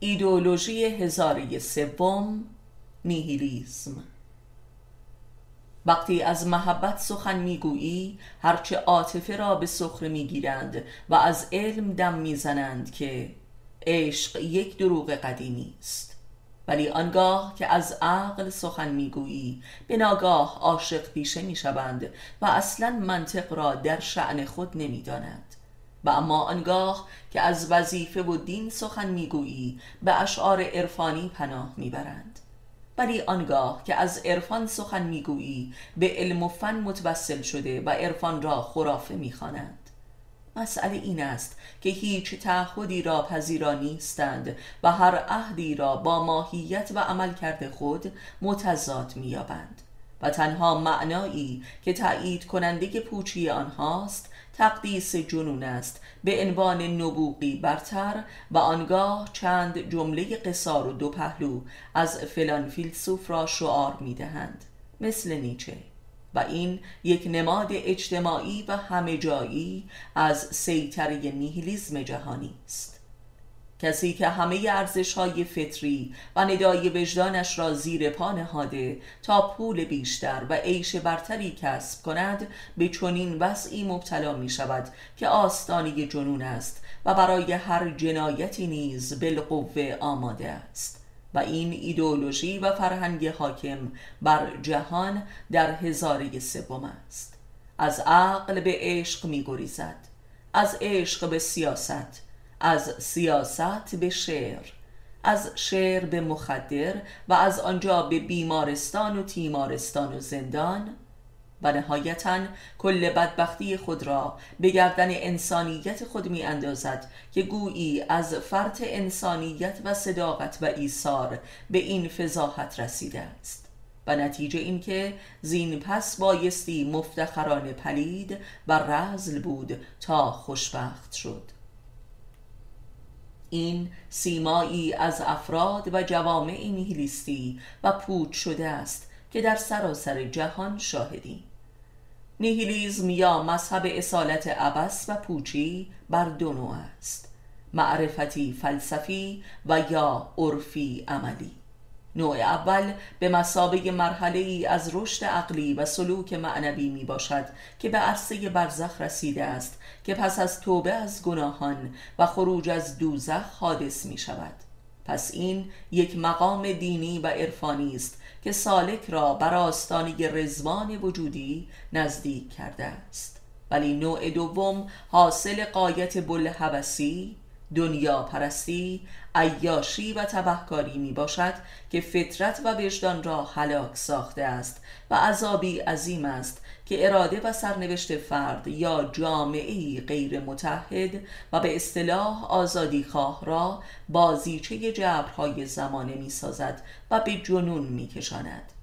ایدئولوژی هزاره سوم نیهیلیزم وقتی از محبت سخن می‌گویی هرچه عاطفه را به سخره می‌گیرند و از علم دم می‌زنند که عشق یک دروغ قدیمی است. ولی آنگاه که از عقل سخن می‌گویی به ناگاه عاشق پیشه می‌شوند و اصلا منطق را در شعن خود نمی‌دانند. و اما آنگاه که از وظیفه و دین سخن می‌گویی به اشعار عرفانی پناه می‌برند. ولی آنگاه که از عرفان سخن می‌گویی به علم و فن متوسل شده و عرفان را خرافه می‌خوانند. مسئله این است که هیچ تعهدی را پذیرا نیستند و هر عهدی را با ماهیت و عمل کرده خود متضاد مییابند. و تنها معنایی که تأیید کننده پوچی آنهاست تقدیس جنون است. به عنوان نبوغی برتر و آنگاه چند جمله قصار و دو پهلو از فلان فیلسوف را شعار می‌دهند. مثل نیچه. و این یک نماد اجتماعی و همه جایی از سیطره نیهیلیزم جهانی است. کسی که همه ارزش های فطری و ندای وجدانش را زیر پا نهاده تا پول بیشتر و عیش برتری کسب کند به چنین وضعی مبتلا می شود که آستانی جنون است و برای هر جنایتی نیز بالقوه آماده است. و این ایدئولوژی و فرهنگ حاکم بر جهان در هزاره سوم است. از عقل به عشق می گریزد از عشق به سیاست. از سیاست به شعر از شعر به مخدر و از آنجا به بیمارستان و تیمارستان و زندان. و نهایتا کل بدبختی خود را به گردن انسانیت خود می اندازد که گویی از فرط انسانیت و صداقت و ایثار به این فضاحت رسیده است. و نتیجه این که زین پس بایستی مفتخران پلید و رزل بود تا خوشبخت شد. این سیمایی از افراد و جوامع نیهیلیستی و پوچ شده است که در سراسر جهان شاهدیم نیهیلیزم یا مذهب اصالت عبس و پوچی بر دو نوع است معرفتی فلسفی و یا عرفی عملی. نوع اول به مسابه مرحله ای از رشد عقلی و سلوک معنوی می باشد که به عرصه برزخ رسیده است که پس از توبه از گناهان و خروج از دوزخ حادث می شود پس این یک مقام دینی و عرفانی است که سالک را بر آستانه رزوان وجودی نزدیک کرده است. ولی نوع دوم حاصل قایت بلحوثی دنیا پرستی عیاشی و تبهکاری می باشد که فطرت و وجدان را هلاک ساخته است و عذابی عظیم است که اراده و سرنوشت فرد یا جامعه غیر متحد و به اصطلاح آزادی خواه را بازیچه جبرهای زمانه می سازد و به جنون می کشاند.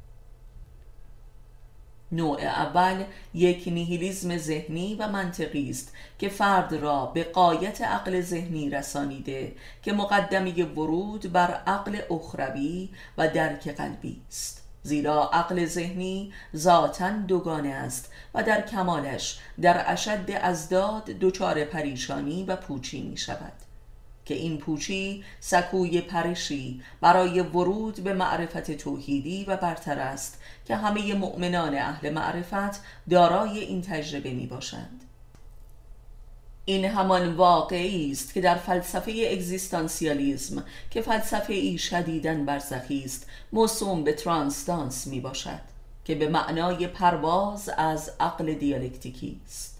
نوع اول یک نیهیلیزم ذهنی و منطقی است که فرد را به قایت عقل ذهنی رسانیده که مقدمه ورود بر عقل اخروی و درک قلبی است. زیرا عقل ذهنی ذاتا دوگانه است و در کمالش در اشد ازداد دچار پریشانی و پوچی می شود که این پوچی سکوی پرشی برای ورود به معرفت توحیدی و برتر است که همه مؤمنان اهل معرفت دارای این تجربه می باشند. این همان واقعی است که در فلسفه اگزیستانسیالیزم که فلسفه ای شدیدن برزخی است موسوم به ترانسدانس می باشد که به معنای پرواز از عقل دیالکتیکی است.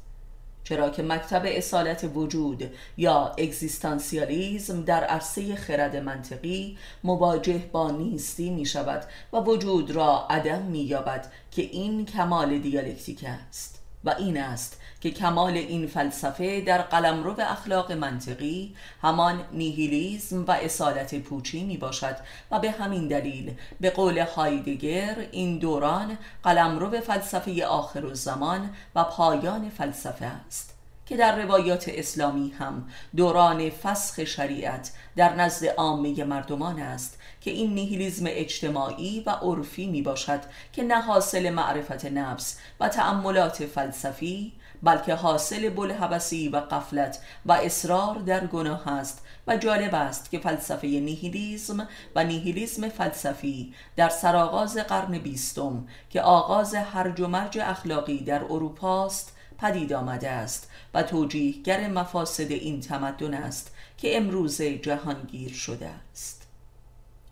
چرا که مکتب اصالت وجود یا اگزیستانسیالیزم در عرصه خرد منطقی مواجه با نیستی می شود و وجود را عدم می یابد که این کمال دیالکتیک است و این است که کمال این فلسفه در قلمرو اخلاق منطقی همان نیهیلیزم و اصالت پوچی می باشد و به همین دلیل به قول هایدگر این دوران قلمرو فلسفه آخر زمان و پایان فلسفه است که در روایات اسلامی هم دوران فسخ شریعت در نزد عامه مردمان است که این نیهیلیزم اجتماعی و عرفی می باشد که نه حاصل معرفت نفس و تأملات فلسفی بلکه حاصل بلحبسی و قفلت و اصرار در گناه است و جالب است که فلسفه نیهیلیزم و نیهیلیزم فلسفی در سرآغاز قرن بیستم که آغاز هرج و مرج اخلاقی در اروپا است پدید آمده است و توجیهگر مفاسد این تمدن است که امروز جهانگیر شده است.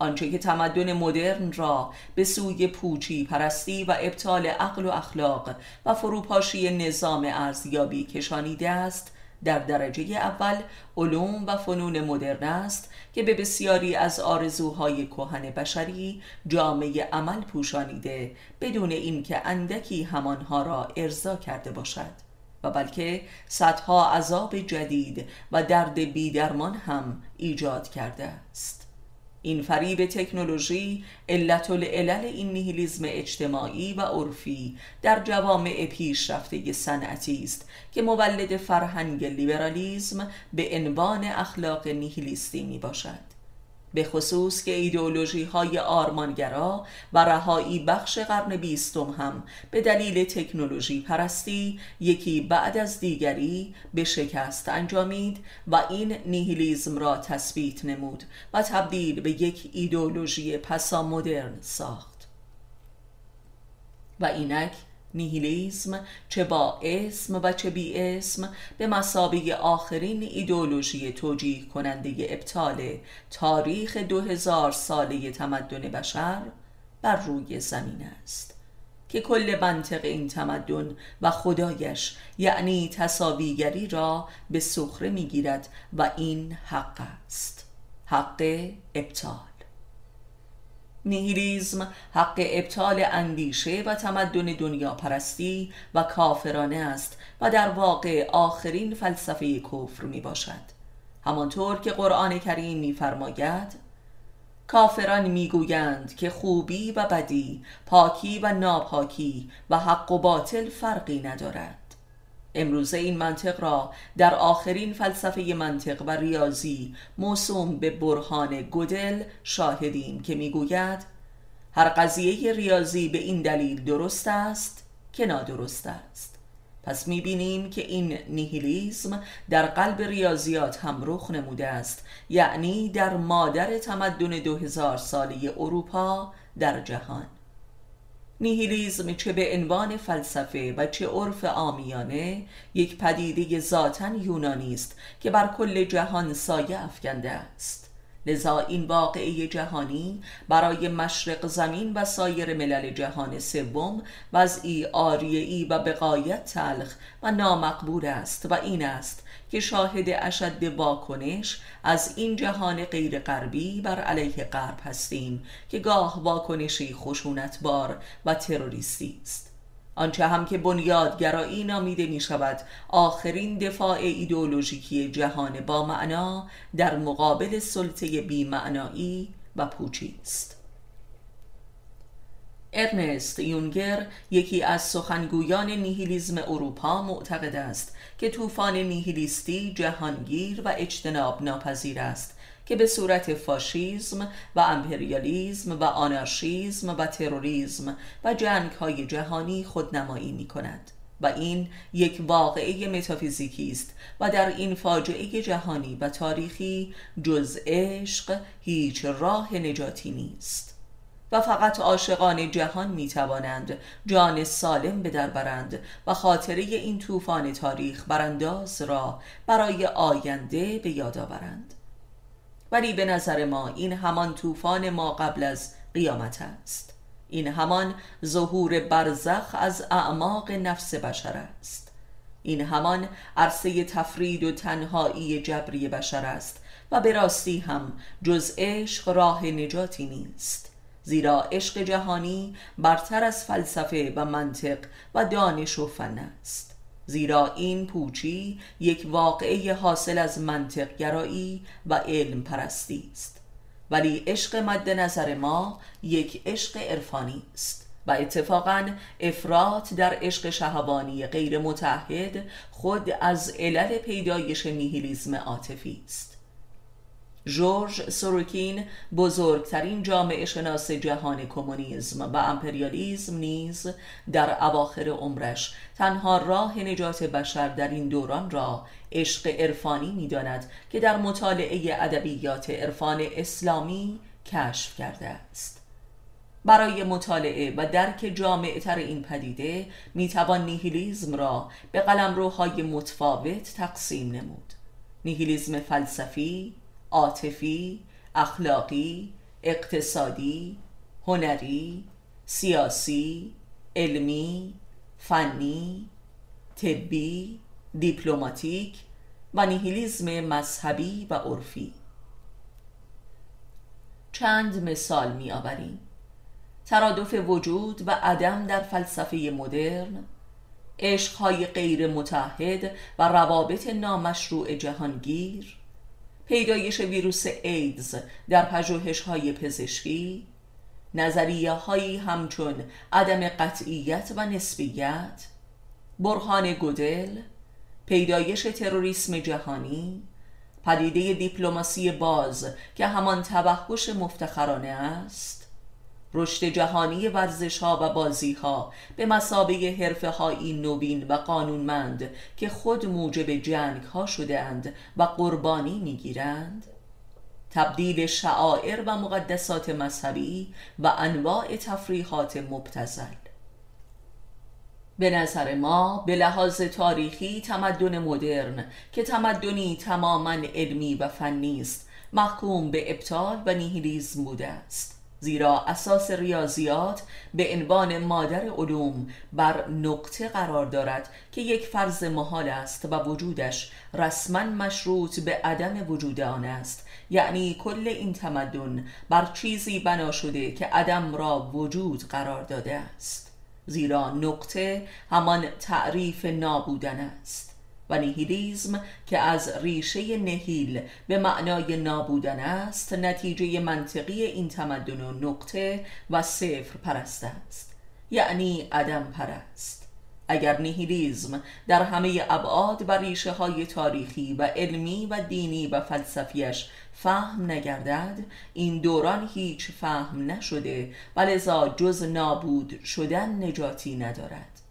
آنچه که تمدن مدرن را به سوی پوچی پرستی و ابطال عقل و اخلاق و فروپاشی نظام ارزیابی کشانیده است در درجه اول علوم و فنون مدرن است که به بسیاری از آرزوهای کهن بشری جامعه عمل پوشانیده بدون اینکه اندکی همانها را ارضا کرده باشد. و بلکه صدها عذاب جدید و درد بیدرمان هم ایجاد کرده است. این فریب تکنولوژی علت العلل این نیهیلیزم اجتماعی و عرفی در جوامع پیشرفته صنعتی است که مولد فرهنگ لیبرالیزم به عنوان اخلاق نیهیلیستی می باشد به خصوص که ایدئولوژی های آرمانگرا و رهایی بخش قرن بیستم هم به دلیل تکنولوژی پرستی یکی بعد از دیگری به شکست انجامید و این نیهیلیزم را تثبیت نمود و تبدیل به یک ایدئولوژی پسا مدرن ساخت. و اینک نیهیلیزم چه با اسم و چه بی اسم به مسابقه آخرین ایدولوژی توجیه کننده ابطال تاریخ دو هزار ساله تمدن بشر بر روی زمین است. که کل منطق این تمدن و خدایش یعنی تصاویگری را به سخره می‌گیرد و این حق است. حق ابطال. نیهیلیزم حق ابطال اندیشه و تمدن دنیا پرستی و کافرانه است و در واقع آخرین فلسفه کفر می باشد همانطور که قرآن کریم میفرماید کافران می‌گویند که خوبی و بدی پاکی و ناپاکی و حق و باطل فرقی ندارد. امروزه این منطق را در آخرین فلسفه منطق و ریاضی موسوم به برهان گودل شاهدیم که می‌گوید هر قضیه ریاضی به این دلیل درست است که نادرست است. پس می‌بینیم که این نیهیلیزم در قلب ریاضیات هم رخ نموده است یعنی در مادر تمدن دو هزار ساله اروپا در جهان. نیهیلیزم چه به عنوان فلسفه و چه عرف آمیانه یک پدیده ذاتا یونانی است که بر کل جهان سایه افکنده است. لذا این واقعه جهانی برای مشرق زمین و سایر ملل جهان سوم وضعی آریعی و بقایت تلخ و نامقبول است و این است که شاهد اشد واکنش از این جهان غیر غربی بر علیه غرب هستیم که گاه واکنشی خشونتبار و تروریستی است. آنچه هم که بنیادگرایی نامیده می شود آخرین دفاع ایدئولوژیکی جهان با معنا در مقابل سلطه بی معنایی و پوچی است. ارنست یونگر یکی از سخنگویان نیهیلیزم اروپا معتقد است که طوفان نیهیلیستی جهانگیر و اجتناب ناپذیر است که به صورت فاشیزم و امپریالیزم و آنارشیزم و تروریزم و جنگ های جهانی خودنمایی می کند و این یک واقعه متافیزیکی است و در این فاجعه جهانی و تاریخی جز عشق هیچ راه نجاتی نیست. و فقط عاشقان جهان می توانند جان سالم به در برند و خاطره این طوفان تاریخ برانداز را برای آینده به یاد آورند. ولی به نظر ما این همان طوفان ما قبل از قیامت است. این همان ظهور برزخ از اعماق نفس بشر است. این همان عرصه تفرید و تنهایی جبری بشر است و به راستی هم جز عشق راه نجاتی نیست. زیرا عشق جهانی برتر از فلسفه و منطق و دانش و فن است. زیرا این پوچی یک واقعه حاصل از منطق گرایی و علم پرستی است. ولی عشق مد نظر ما یک عشق عرفانی است و اتفاقا افراط در عشق شهوانی غیر متحد خود از علل پیدایش نیهیلیزم عاطفی است. جورج سوروکین بزرگترین جامعه شناس جهان کمونیسم و امپریالیزم نیز در اواخر عمرش تنها راه نجات بشر در این دوران را عشق عرفانی می‌داند که در مطالعه ادبیات عرفان اسلامی کشف کرده است. برای مطالعه و درک جامعه تر این پدیده می‌توان نیهیلیزم را به قلمروهای متفاوت تقسیم نمود. نیهیلیزم فلسفی، عاطفی، اخلاقی، اقتصادی، هنری، سیاسی، علمی، فنی، طبی، دیپلماتیک و نیهیلیزم مذهبی و عرفی. چند مثال می آوریم ترادف وجود و عدم در فلسفه مدرن عشقهای غیر متحد و روابط نامشروع جهانگیر پیدایش ویروس ایدز در پژوهش های پزشکی نظریه هایی همچون عدم قطعیت و نسبیت برهان گودل پیدایش تروریسم جهانی پدیده دیپلماسی باز که همان توحش مفتخرانه است رشد جهانی ورزش ها و بازی ها به مسابه حرفه هایی نوین و قانونمند که خود موجب جنگ ها شده اند و قربانی می گیرند تبدیل شعائر و مقدسات مذهبی و انواع تفریحات مبتزل به نظر ما به لحاظ تاریخی تمدن مدرن که تمدنی تماما علمی و فنی است محکوم به ابطال و نیهیلیزم بوده است. زیرا اساس ریاضیات به عنوان مادر علوم بر نقطه قرار دارد که یک فرض محال است و وجودش رسما مشروط به عدم وجود آن است. یعنی کل این تمدن بر چیزی بنا شده که عدم را وجود قرار داده است. زیرا نقطه همان تعریف نابودن است. و نیهیلیزم که از ریشه نهیل به معنای نابودن است نتیجه منطقی این تمدن و نقطه و صفر پرست است یعنی عدم پرست. اگر نیهیلیزم در همه ابعاد و ریشه های تاریخی و علمی و دینی و فلسفیش فهم نگردد این دوران هیچ فهم نشده و لذا جز نابود شدن نجاتی ندارد.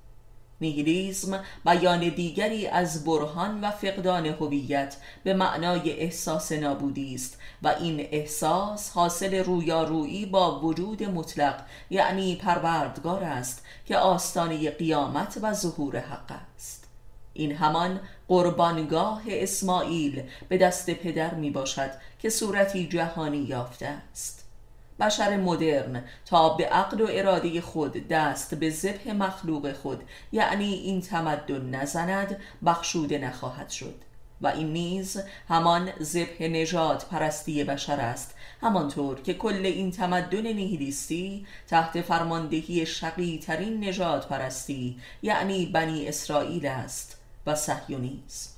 نیهیلیزم بیان دیگری از برهان و فقدان هویت به معنای احساس نابودی است و این احساس حاصل رویارویی با وجود مطلق یعنی پروردگار است که آستانه قیامت و ظهور حق است. این همان قربانگاه اسماعیل به دست پدر می باشد که صورتی جهانی یافته است. بشر مدرن تا به عقل و اراده خود دست به ذبح مخلوق خود. یعنی این تمدن نزند بخشوده نخواهد شد. و این نیز همان ذبح نجات پرستی بشر است. همانطور که کل این تمدن نیهیلیستی تحت فرماندهی شقی ترین نجات پرستی یعنی بنی اسرائیل است و صهیونیسم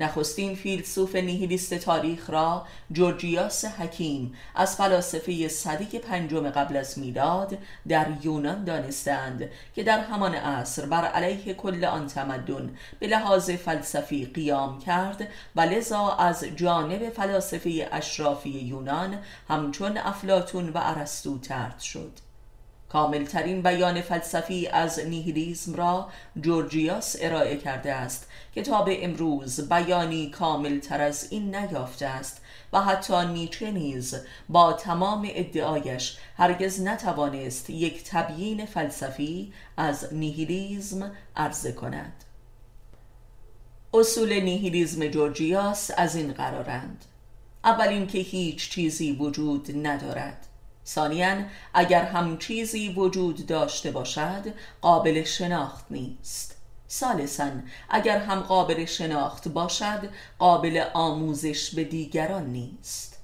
نخستین فیلسوف نیهیلیست تاریخ را جورجیاس حکیم از فلاسفه صدیق پنجم قبل از میلاد در یونان دانستند که در همان عصر بر علیه کل آن تمدن به لحاظ فلسفی قیام کرد و لذا از جانب فلاسفه اشرافی یونان همچون افلاتون و ارسطو ترد شد. کاملترین بیان فلسفی از نیهیلیزم را جورجیاس ارائه کرده است که تا به امروز بیانی کامل تر از این نیافته است و حتی نیچه نیز با تمام ادعایش هرگز نتوانست یک تبیین فلسفی از نیهیلیزم عرضه کند. اصول نیهیلیزم جورجیاس از این قرارند. اول اینکه هیچ چیزی وجود ندارد. ثانیا اگر هم چیزی وجود داشته باشد قابل شناخت نیست. ثالثا اگر هم قابل شناخت باشد قابل آموزش به دیگران نیست.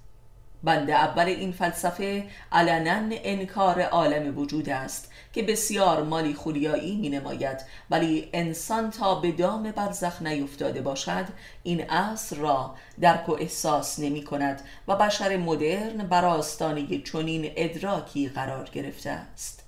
بند اول این فلسفه علنا انکار عالم وجود است. که بسیار مالی خولیایی می نماید ولی انسان تا به دام برزخ نیفتاده باشد این اصر را درک و احساس نمی کند و بشر مدرن بر آستانه چنین ادراکی قرار گرفته است.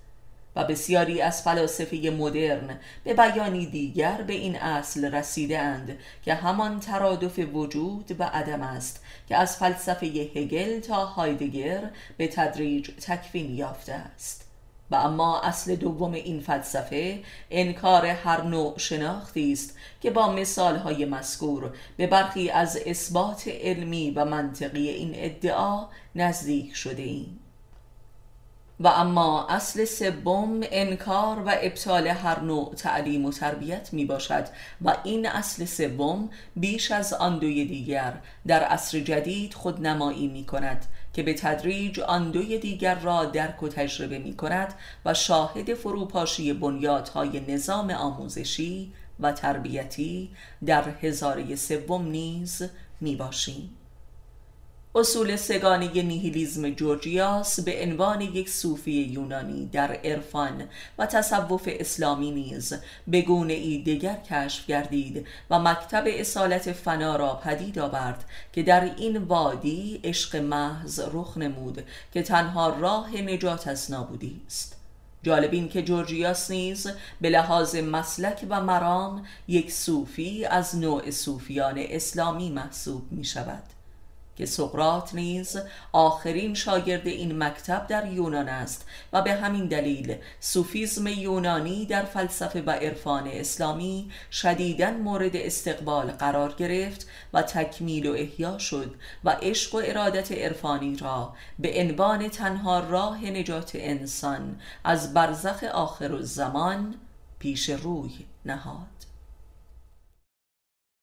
و بسیاری از فلاسفه مدرن به بیانی دیگر به این اصل رسیدند که همان ترادف وجود و عدم است که از فلسفه هگل تا هایدگر به تدریج تکوین یافته است. و اما اصل دوم این فلسفه انکار هر نوع شناختی است که با مثالهای مذکور به برخی از اثبات علمی و منطقی این ادعا نزدیک شده ایم و اما اصل سوم انکار و ابطال هر نوع تعلیم و تربیت می باشد و این اصل سوم بیش از آن دوی دیگر در عصر جدید خود نمایی می کند که به تدریج آن دوی دیگر را درک و تجربه می کند و شاهد فروپاشی بنیادهای نظام آموزشی و تربیتی در هزاره سوم نیز می باشیم. اصول سگانه نیهیلیزم جورجیاس به عنوان یک صوفی یونانی در عرفان و تصوف اسلامی نیز به گونه ای دیگر کشف گردید و مکتب اصالت فنا را پدید آورد که در این وادی عشق محض رخ نمود که تنها راه نجات از نابودی است. جالب این که جورجیاس نیز به لحاظ مسلک و مرام یک صوفی از نوع صوفیان اسلامی محسوب می شود که سقرات نیز آخرین شاگرد این مکتب در یونان است و به همین دلیل صوفیزم یونانی در فلسفه و عرفان اسلامی شدیدا مورد استقبال قرار گرفت و تکمیل و احیا شد و عشق و ارادت عرفانی را به عنوان تنها راه نجات انسان از برزخ آخر الزمان پیش روی نهاد.